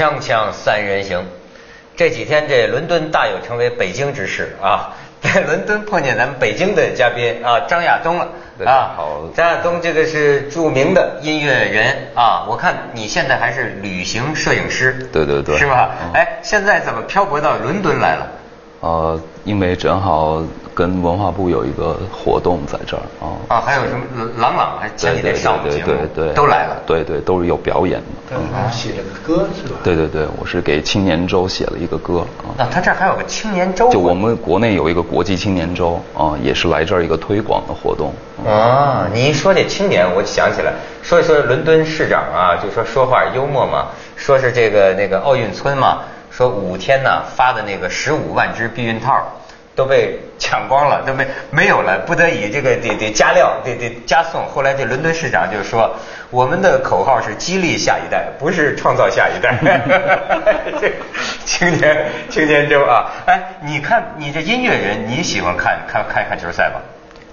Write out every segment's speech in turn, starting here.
锵锵三人行，这几天这伦敦大有成为北京之势啊！在伦敦碰见咱们北京的嘉宾啊，张亚东了啊。好，张亚东这个是著名的音乐人啊，我看你现在还是旅行摄影师，对对对，是吧？哎，现在怎么漂泊到伦敦来了？呃，因为正好。跟文化部有一个活动在这儿啊啊，还有什么朗朗还前几天上节目都来了，对对都是有表演的。嗯，写了个歌是吧？对对对，我是给青年周写了一个歌啊。那他这儿还有个青年周？就我们国内有一个国际青年周啊，也是来这儿一个推广的活动。啊，你一说这青年，我想起来，说一说伦敦市长啊，就说说话幽默嘛，说是这个那个奥运村嘛，说五天呢发的那个十五万只避孕套。都被抢光了，都没没有了，不得已这个得得加料，得得加送。后来这伦敦市长就说，我们的口号是激励下一代，不是创造下一代。这青年青年周啊，哎，你看你这音乐人，你喜欢看看看看球赛吗？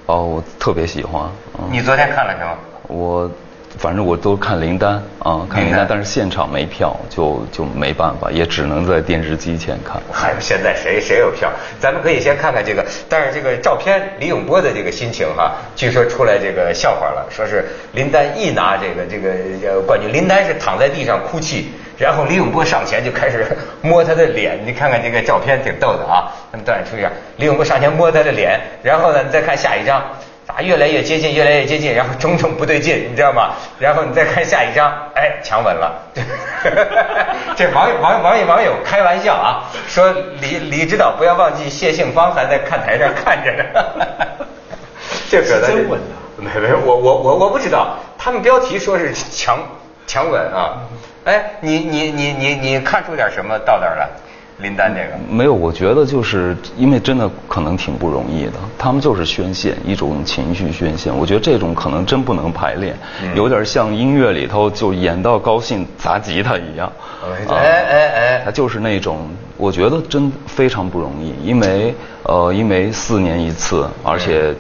哦，我特别喜欢。你昨天看了什么？我。反正我都看林丹啊，看林丹，但是现场没票，就就没办法，也只能在电视机前看。还 有现在谁谁有票？咱们可以先看看这个，但是这个照片，李永波的这个心情哈，据说出来这个笑话了，说是林丹一拿这个这个冠军，林丹是躺在地上哭泣，然后李永波上前就开始 摸他的脸，你看看这个照片挺逗的啊，咱们导演出一下，李永波上前摸他的脸，然后呢，你再看下一张。咋越来越接近，越来越接近，然后种种不对劲，你知道吗？然后你再看下一张，哎，强吻了。这网友网网友网友开玩笑啊，说李李指导不要忘记谢杏芳还在看台上看着呢。这是真吻啊？没没，我我我我不知道，他们标题说是强强吻啊。哎，你你你你你看出点什么到那儿来？林丹这个。没有，我觉得就是因为真的可能挺不容易的，他们就是宣泄一种情绪宣泄，我觉得这种可能真不能排练，有点像音乐里头就演到高兴砸吉他一样，哎哎哎，他就是那种，我觉得真非常不容易，因为呃因为四年一次，而且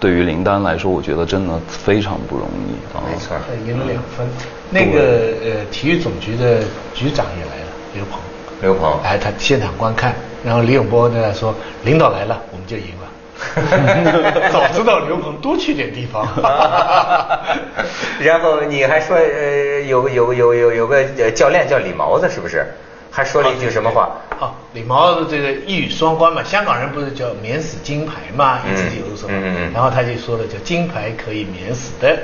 对于林丹来说，我觉得真的非常不容易啊，没错，赢了两分，那个呃体育总局的局长也来了，刘鹏。刘鹏，哎，他现场观看，然后李永波呢说，领导来了，我们就赢了。早知道刘鹏多去点地方。然后你还说，呃，有有有有有个教练叫李毛子，是不是？还说了一句什么话？哦，李毛子这个一语双关嘛，香港人不是叫免死金牌嘛，一直有的时候，然后他就说了，叫金牌可以免死的。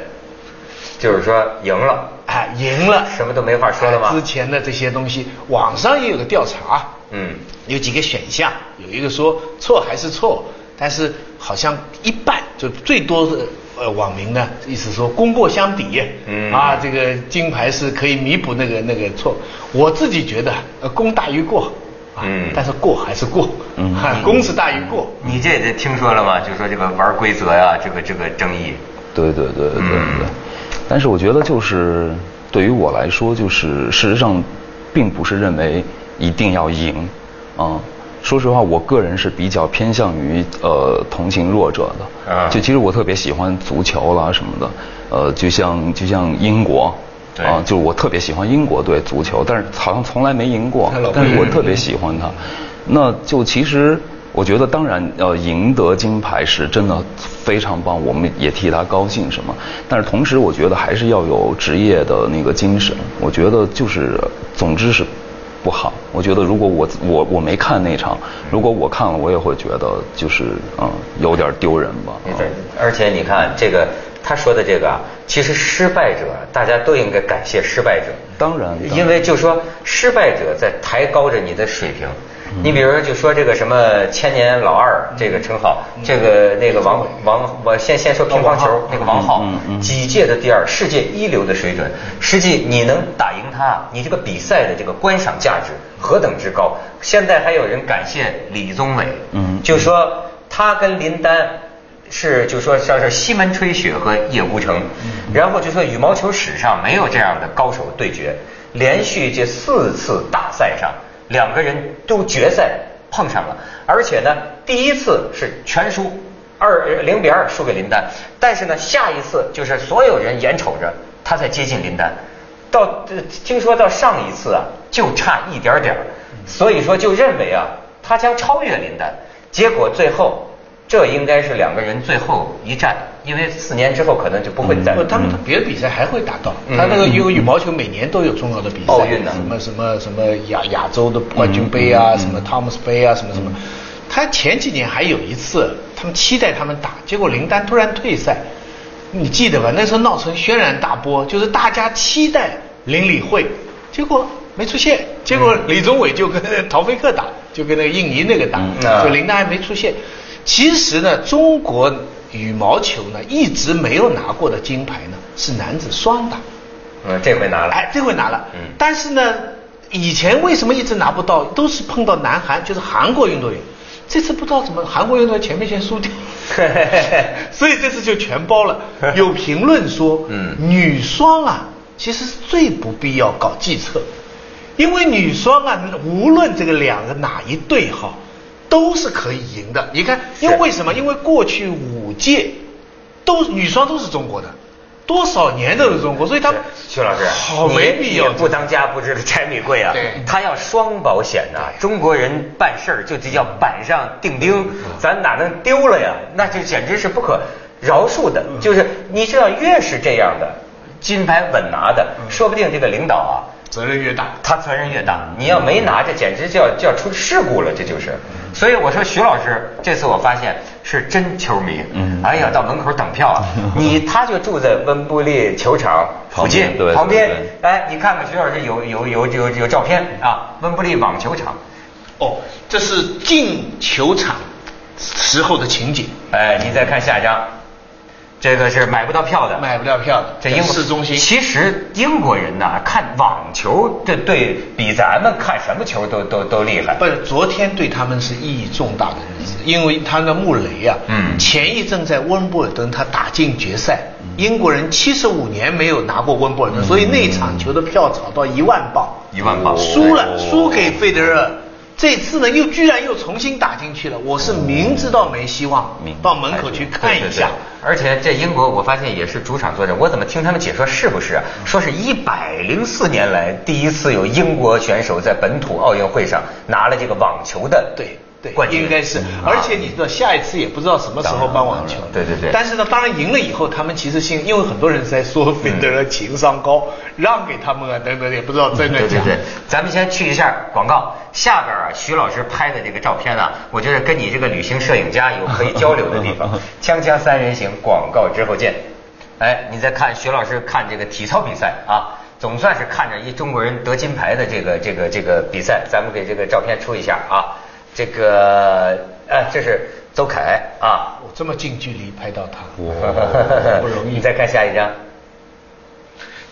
就是说赢了，哎，赢了，什么都没法说了吗？之前的这些东西，网上也有个调查，嗯，有几个选项，有一个说错还是错，但是好像一半，就最多的呃网民呢，意思说功过相抵，嗯，啊，这个金牌是可以弥补那个那个错。我自己觉得，呃，功大于过，嗯，但是过还是过，嗯，功是大于过。你这听说了吗？就说这个玩规则呀，这个这个争议。对对对对对。但是我觉得，就是对于我来说，就是事实上，并不是认为一定要赢，啊，说实话，我个人是比较偏向于呃同情弱者的，啊，就其实我特别喜欢足球啦什么的，呃，就像就像英国，啊，就我特别喜欢英国队足球，但是好像从来没赢过，但是我特别喜欢他，那就其实。我觉得当然，呃，赢得金牌是真的非常棒，我们也替他高兴什么。但是同时，我觉得还是要有职业的那个精神。我觉得就是，总之是不好。我觉得如果我我我没看那场，如果我看了，我也会觉得就是嗯有点丢人吧。对，而且你看这个他说的这个啊，其实失败者大家都应该感谢失败者。当然，因为就说失败者在抬高着你的水平。你比如说，就说这个什么千年老二这个称号，这个那个王王，我先先说乒乓球那个王浩，几届的第二，世界一流的水准。实际你能打赢他，你这个比赛的这个观赏价值何等之高。现在还有人感谢李宗伟，嗯就说他跟林丹是就说像是西门吹雪和叶孤城，然后就说羽毛球史上没有这样的高手对决，连续这四次大赛上。两个人都决赛碰上了，而且呢，第一次是全输，二零比二输给林丹，但是呢，下一次就是所有人眼瞅着他在接近林丹，到听说到上一次啊，就差一点点，所以说就认为啊，他将超越林丹。结果最后，这应该是两个人最后一战，因为四年之后可能就不会再。不，他们别的比赛还会打到。他那个因为羽毛球每年都有重要的比赛，奥运呢，什么什么什么亚亚洲的冠军杯啊，什么汤姆斯杯啊，什么什么。他前几年还有一次，他们期待他们打，结果林丹突然退赛。你记得吧？那时候闹成轩然大波，就是大家期待林李会，结果没出现。结果李宗伟就跟陶菲克打，就跟那个印尼那个打，就林丹还没出现。其实呢，中国羽毛球呢一直没有拿过的金牌呢是男子双打。嗯，这回拿了。哎，这回拿了。嗯。但是呢，以前为什么一直拿不到？都是碰到南韩，就是韩国运动员。这次不知道怎么韩国运动员前面先输掉，所以这次就全包了。有评论说，嗯，女双啊，其实是最不必要搞计策，因为女双啊，无论这个两个哪一对哈，都是可以赢的。你看，因为为什么？因为过去五届都女双都是中国的。多少年都是中国，所以他徐老师好没必要。不当家不知道柴米贵啊！对，他要双保险呐。中国人办事儿就得叫板上钉钉，咱哪能丢了呀？那就简直是不可饶恕的。就是你知道，越是这样的金牌稳拿的，说不定这个领导啊。责任越大，他责任越大。你要没拿，这简直就要就要出事故了，这就是。所以我说，徐老师这次我发现是真球迷。嗯。哎呀，到门口等票啊！你他就住在温布利球场 附近旁边。哎，你看看徐老师有有有有有照片啊？温布利网球场。哦，这是进球场时候的情景。哎，你再看下一张。这个是买不到票的，买不到票的。这英市中心，其实英国人呐，看网球这对比咱们看什么球都都都厉害。不是，昨天对他们是意义重大的日子，因为他的穆雷啊，嗯，前一阵在温布尔登他打进决赛，英国人七十五年没有拿过温布尔登，所以那场球的票炒到一万镑，一万镑，输了，输给费德勒。这次呢，又居然又重新打进去了。我是明知道没希望，到门口去看一下。而且这英国，我发现也是主场作战。我怎么听他们解说是不是？说是一百零四年来第一次有英国选手在本土奥运会上拿了这个网球的对。对，应该是，而且你知道下一次也不知道什么时候办网球。对对对。但是呢，当然赢了以后，他们其实心，因为很多人在说费德勒情商高，让给他们啊等等，也不知道真的假。对对对。咱们先去一下广告，下边啊，徐老师拍的这个照片啊，我觉得跟你这个旅行摄影家有可以交流的地方。锵锵三人行，广告之后见。哎，你再看徐老师看这个体操比赛啊，总算是看着一中国人得金牌的这个这个这个比赛，咱们给这个照片出一下啊。这个，哎，这是周凯啊，我这么近距离拍到他，不容易。你再看下一张，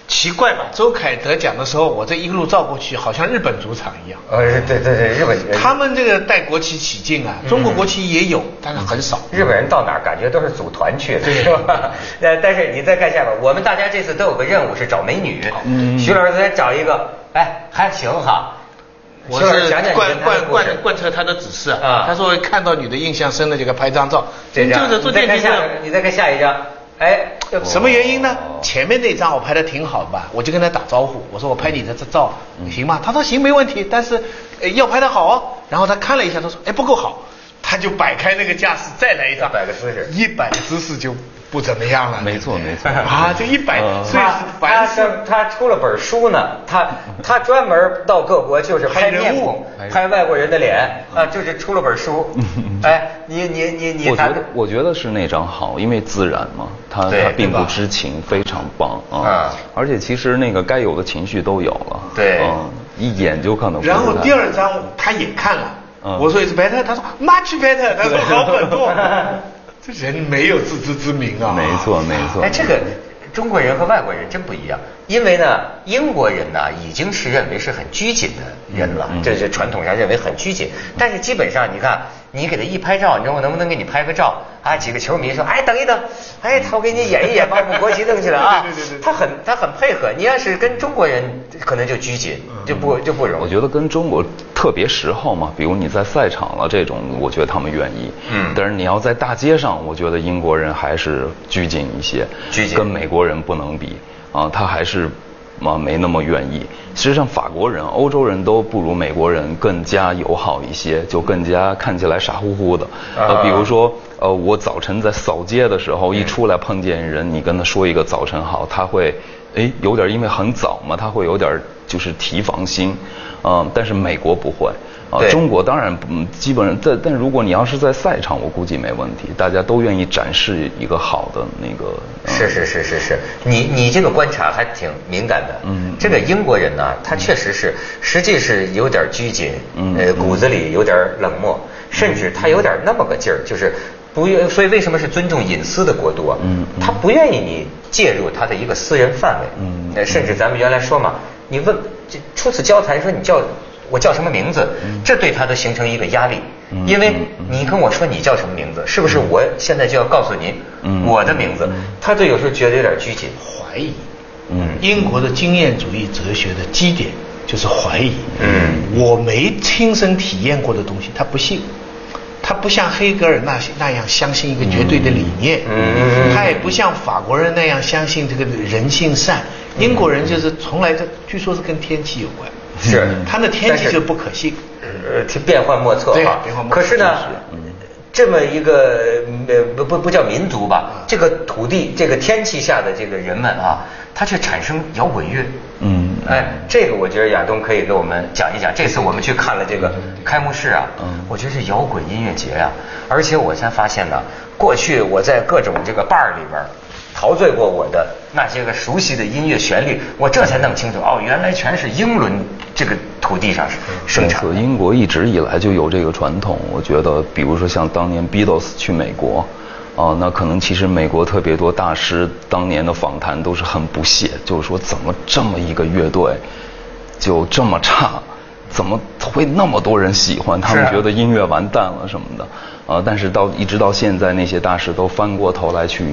奇怪吧？周凯得奖的时候，我这一路照过去，好像日本主场一样。呃，对对对，日本。他们这个带国旗起劲啊，中国国旗也有，但是很少。日本人到哪儿感觉都是组团去的，是吧？呃，但是你再看下边，我们大家这次都有个任务是找美女。嗯。徐老师再找一个，哎，还行哈。我是贯贯贯贯彻他的指示啊，他说看到你的印象深的就给拍张照，这张。就是坐电梯下，你再看下一张，哎，什么原因呢？前面那张我拍的挺好吧，我就跟他打招呼，我说我拍你的这照行吗？他说行没问题，但是要拍的好哦。然后他看了一下，他说哎不够好，他就摆开那个架势再来一张，摆个姿势，一摆姿势就。不怎么样了，没错没错。啊，就一百岁他他他出了本书呢，他他专门到各国就是拍面孔，拍外国人的脸啊，就是出了本书。哎，你你你你，我觉得我觉得是那张好，因为自然嘛，他他并不知情，非常棒啊。而且其实那个该有的情绪都有了，对，一眼就看到。然后第二张他也看了，我说 is better，他说 much better，他说好很多。这人没有自知之明啊！没错，没错。哎，这个中国人和外国人真不一样，因为呢，英国人呢已经是认为是很拘谨的人了，这是传统上认为很拘谨。但是基本上，你看，你给他一拍照，你说我能不能给你拍个照？啊，几个球迷说，哎，等一等，哎，他我给你演一演，把我们国旗弄起来啊。对对对。他很他很配合。你要是跟中国人，可能就拘谨，就不就不容易。我觉得跟中国特别时候嘛，比如你在赛场了这种，我觉得他们愿意。嗯。但是你要在大街上，我觉得英国人还是拘谨一些。拘谨。跟美国人不能比啊，他还是嘛没那么愿意。实际上，法国人、欧洲人都不如美国人更加友好一些，就更加看起来傻乎乎的。呃，比如说，呃，我早晨在扫街的时候，一出来碰见人，你跟他说一个早晨好，他会，哎，有点因为很早嘛，他会有点就是提防心，嗯，但是美国不会。啊，中国当然嗯，基本上在，但如果你要是在赛场，我估计没问题，大家都愿意展示一个好的那个。是是是是是，你你这个观察还挺敏感的。嗯。这个英国人呢，他确实是，实际是有点拘谨，呃，骨子里有点冷漠，甚至他有点那么个劲儿，就是不愿，所以为什么是尊重隐私的国度啊？嗯。他不愿意你介入他的一个私人范围。嗯。甚至咱们原来说嘛，你问初次交谈说你叫。我叫什么名字？这对他都形成一个压力，因为你跟我说你叫什么名字，是不是我现在就要告诉您我的名字？他这有时候觉得有点拘谨，怀疑。嗯，英国的经验主义哲学的基点就是怀疑。嗯，我没亲身体验过的东西，他不信。他不像黑格尔那那样相信一个绝对的理念。嗯他也不像法国人那样相信这个人性善。英国人就是从来这，据说是跟天气有关。是，它的天气就不可信，呃，变幻莫测哈。变幻莫测。可是呢，这么一个呃不不不叫民族吧，这个土地这个天气下的这个人们啊，他却产生摇滚乐。嗯。哎，这个我觉得亚东可以给我们讲一讲。这次我们去看了这个开幕式啊，我觉得是摇滚音乐节啊，而且我才发现呢，过去我在各种这个 bar 里边。陶醉过我的那些个熟悉的音乐旋律，我这才弄清楚哦，原来全是英伦这个土地上生产。英国一直以来就有这个传统。我觉得，比如说像当年 Beatles 去美国，哦，那可能其实美国特别多大师当年的访谈都是很不屑，就是说怎么这么一个乐队就这么差，怎么会那么多人喜欢？他们觉得音乐完蛋了什么的。啊，但是到一直到现在，那些大师都翻过头来去。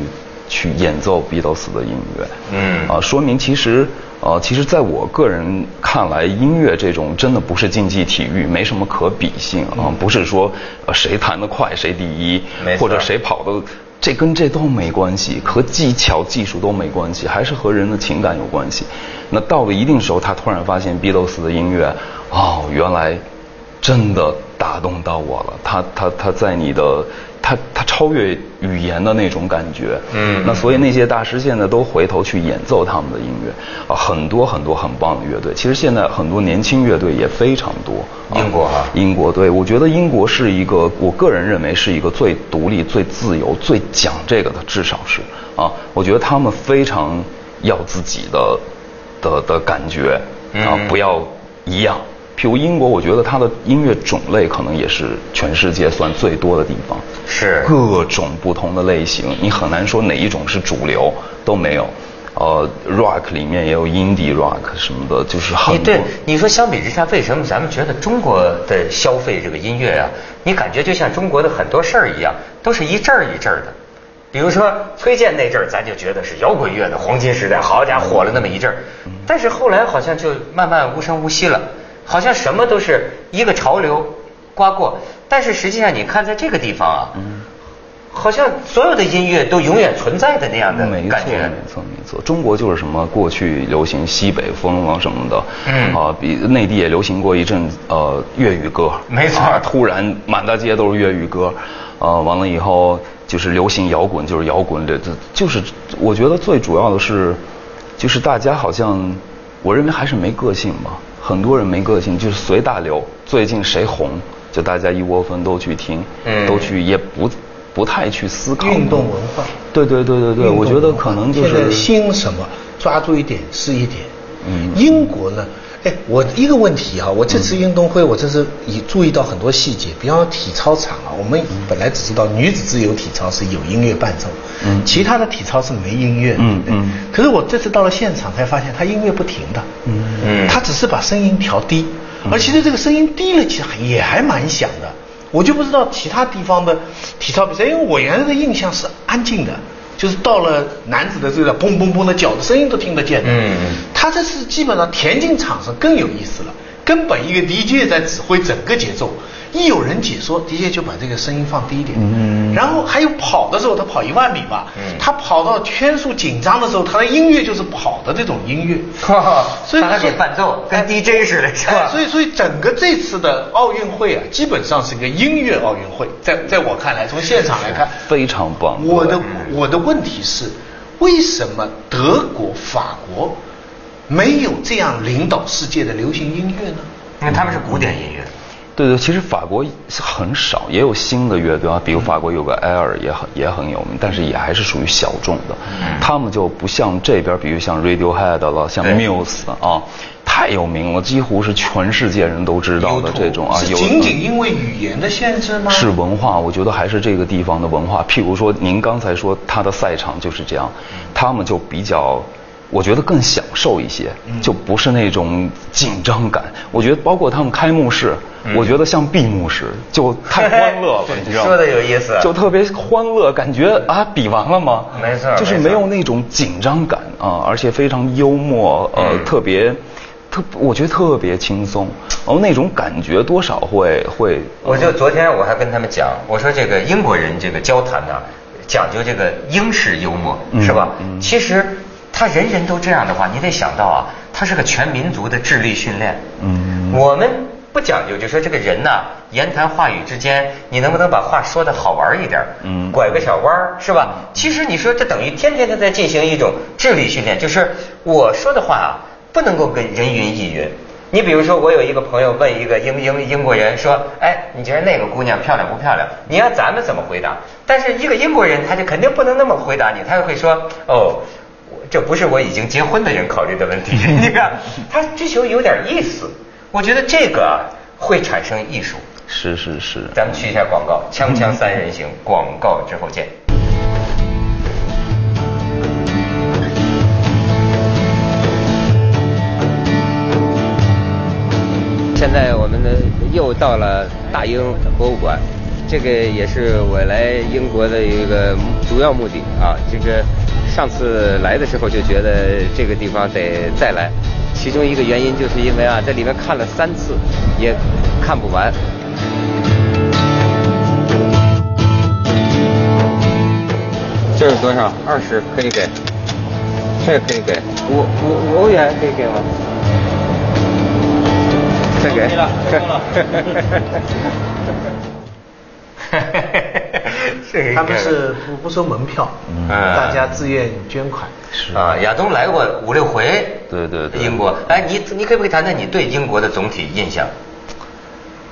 去演奏 Beatles 的音乐，嗯，啊，说明其实，呃，其实在我个人看来，音乐这种真的不是竞技体育，没什么可比性啊，不是说呃谁弹得快谁第一，或者谁跑的，这跟这都没关系，和技巧技术都没关系，还是和人的情感有关系。那到了一定时候，他突然发现 Beatles 的音乐，哦，原来真的打动到我了，他他他在你的。他他超越语言的那种感觉，嗯，那所以那些大师现在都回头去演奏他们的音乐啊，很多很多很棒的乐队。其实现在很多年轻乐队也非常多。英国哈，英国对，我觉得英国是一个，我个人认为是一个最独立、最自由、最讲这个的，至少是啊，我觉得他们非常要自己的的的感觉啊，不要一样。譬如英国，我觉得它的音乐种类可能也是全世界算最多的地方，是各种不同的类型，你很难说哪一种是主流都没有。呃，rock 里面也有 indie rock 什么的，就是很多。对，你说相比之下，为什么咱们觉得中国的消费这个音乐啊，你感觉就像中国的很多事儿一样，都是一阵儿一阵儿的。比如说崔健那阵儿，咱就觉得是摇滚乐的黄金时代，好家伙，火了那么一阵儿。但是后来好像就慢慢无声无息了。好像什么都是一个潮流刮过，但是实际上你看在这个地方啊，好像所有的音乐都永远存在的那样的感觉。没错，没错，中国就是什么过去流行西北风啊什么的，啊，比内地也流行过一阵呃粤语歌。没错，突然满大街都是粤语歌，啊，完了以后就是流行摇滚，就是摇滚，这这就是我觉得最主要的是，就是大家好像我认为还是没个性吧。很多人没个性，就是随大流。最近谁红，就大家一窝蜂都去听，都去，也不不太去思考。运动文化。对对对对对，我觉得可能就是新什么，抓住一点是一点。嗯。英国呢？哎，我一个问题哈，我这次运动会，我这是已注意到很多细节，比方说体操场啊，我们本来只知道女子自由体操是有音乐伴奏，嗯，其他的体操是没音乐，嗯嗯，可是我这次到了现场才发现，它音乐不停的，嗯。嗯，它只是把声音调低，而其实这个声音低了，其实也还蛮响的，我就不知道其他地方的体操比赛，因为我原来的印象是安静的。就是到了男子的这个砰砰砰的脚的声音都听得见的。嗯，他这是基本上田径场上更有意思了，根本一个 DJ 在指挥整个节奏，一有人解说的确就把这个声音放低一点。嗯。然后还有跑的时候，他跑一万米吧，嗯，他跑到圈数紧张的时候，他的音乐就是跑的这种音乐。所以他给伴奏，跟 DJ 似的，是吧？所以，所以整个这次的奥运会啊，基本上是一个音乐奥运会。在在我看来，从现场来看，非常棒。我的我的问题是，为什么德国、法国？没有这样领导世界的流行音乐呢？因为他们是古典音乐。对对，其实法国很少，也有新的乐队啊，比如法国有个埃尔也很也很有名，但是也还是属于小众的。他们就不像这边，比如像 Radiohead 了，像 Muse 啊，太有名了，几乎是全世界人都知道的这种啊。是仅仅因为语言的限制吗？是文化，我觉得还是这个地方的文化。譬如说，您刚才说他的赛场就是这样，他们就比较。我觉得更享受一些，就不是那种紧张感。我觉得包括他们开幕式，我觉得像闭幕式，就太欢乐了，你知道吗？说的有意思，就特别欢乐，感觉啊，比完了吗？没错，就是没有那种紧张感啊，而且非常幽默，呃，特别特，我觉得特别轻松，然后，那种感觉多少会会。我就昨天我还跟他们讲，我说这个英国人这个交谈呢，讲究这个英式幽默，是吧？其实。他人人都这样的话，你得想到啊，他是个全民族的智力训练。嗯，我们不讲究，就说这个人呐，言谈话语之间，你能不能把话说的好玩一点？嗯，拐个小弯儿是吧？其实你说这等于天天的在进行一种智力训练，就是我说的话啊，不能够跟人云亦云。你比如说，我有一个朋友问一个英英英国人说：“哎，你觉得那个姑娘漂亮不漂亮？”你让咱们怎么回答？但是一个英国人他就肯定不能那么回答你，他就会说：“哦。”这不是我已经结婚的人考虑的问题。你看，他追求有点意思，我觉得这个会产生艺术。是是是。咱们去一下广告，锵锵三人行，广告之后见。现在我们呢又到了大英博物馆，这个也是我来英国的一个主要目的啊，这个。上次来的时候就觉得这个地方得再来，其中一个原因就是因为啊，在里面看了三次也看不完。这是多少？二十可以给，这个可以给，五五五欧元可以给吗？再给。他们是不不收门票，嗯大家自愿捐款。是啊，亚东来过五六回，对对对，英国。哎，你你可不可以谈谈你对英国的总体印象？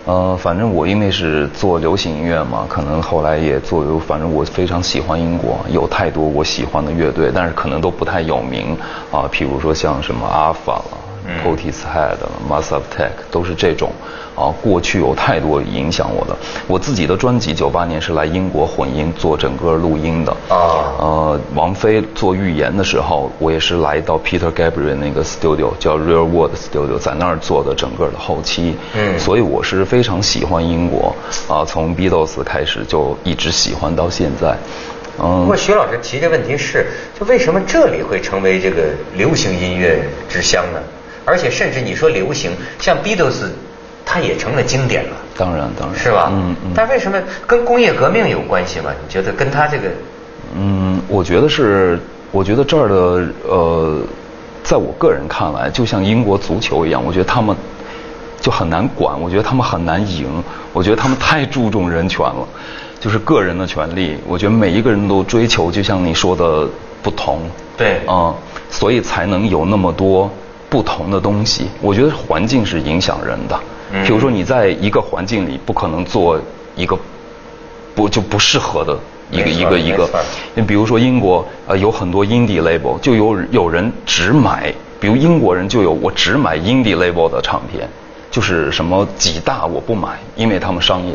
呃，反正我因为是做流行音乐嘛，可能后来也做，反正我非常喜欢英国，有太多我喜欢的乐队，但是可能都不太有名啊，譬如说像什么阿法了。Portishead、Massive Attack 都是这种啊，过去有太多影响我的。我自己的专辑九八年是来英国混音做整个录音的啊。呃，王菲做预言的时候，我也是来到 Peter Gabriel 那个 studio 叫 Real World Studio，在那儿做的整个的后期。嗯。所以我是非常喜欢英国啊，从 Beatles 开始就一直喜欢到现在。嗯。不过徐老师提这问题是，就为什么这里会成为这个流行音乐之乡呢？而且甚至你说流行，像 Beatles，它也成了经典了。当然，当然是吧？嗯嗯。但为什么跟工业革命有关系吗？你觉得跟他这个？嗯，我觉得是，我觉得这儿的呃，在我个人看来，就像英国足球一样，我觉得他们就很难管，我觉得他们很难赢，我觉得他们太注重人权了，就是个人的权利，我觉得每一个人都追求，就像你说的不同。对。嗯，所以才能有那么多。不同的东西，我觉得环境是影响人的。比如说，你在一个环境里，不可能做一个不就不适合的一个一个一个。你比如说英国，呃，有很多 indie label，就有有人只买，比如英国人就有我只买 indie label 的唱片，就是什么几大我不买，因为他们商业。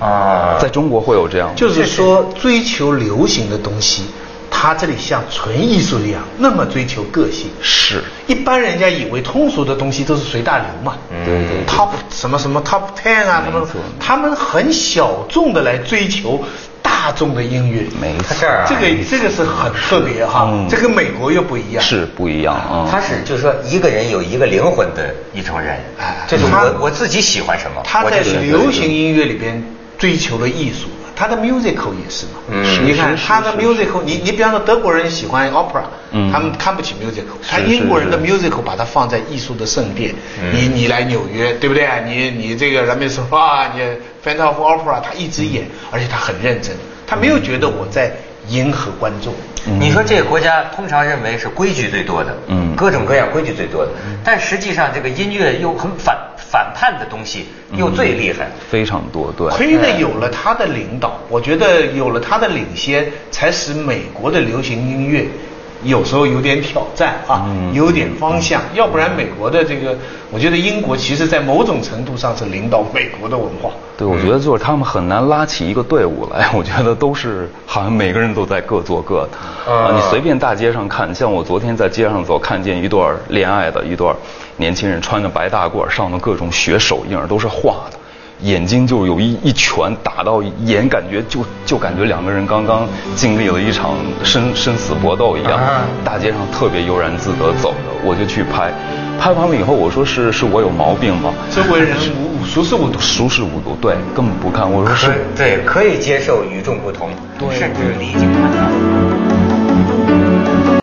啊，在中国会有这样。就是说，追求流行的东西。他这里像纯艺术一样，那么追求个性。是，一般人家以为通俗的东西都是随大流嘛。对对。Top 什么什么 Top Ten 啊，什么，他们很小众的来追求大大众的音乐。没错，这个这个是很特别哈，这跟美国又不一样。是不一样啊。他是就是说一个人有一个灵魂的一种人，哎，就是我我自己喜欢什么。他在流行音乐里边追求了艺术。他的 musical 也是嘛，嗯，你看他的 musical，你你比方说德国人喜欢 opera，嗯他们看不起 musical，他英国人的 musical 把它放在艺术的圣殿，你你来纽约对不对？你你这个人们说啊，你 Phantom of Opera，他一直演，而且他很认真，他没有觉得我在迎合观众。你说这个国家通常认为是规矩最多的，嗯，各种各样规矩最多的，但实际上这个音乐又很反。反叛的东西又最厉害，非常多，对。亏了有了他的领导，我觉得有了他的领先，才使美国的流行音乐。有时候有点挑战啊，有点方向，要不然美国的这个，我觉得英国其实在某种程度上是领导美国的文化。对，我觉得就是他们很难拉起一个队伍来，我觉得都是好像每个人都在各做各的。啊，你随便大街上看，像我昨天在街上走，看见一对恋爱的一对年轻人，穿着白大褂，上的各种血手印都是画的。眼睛就有一一拳打到眼，感觉就就感觉两个人刚刚经历了一场生生死搏斗一样。大街上特别悠然自得走着，我就去拍，拍完了以后我说是是我有毛病吗？周围人无熟视无睹，熟视无睹，对，根本不看。我说是，对，可以接受与众不同，甚至离经叛道。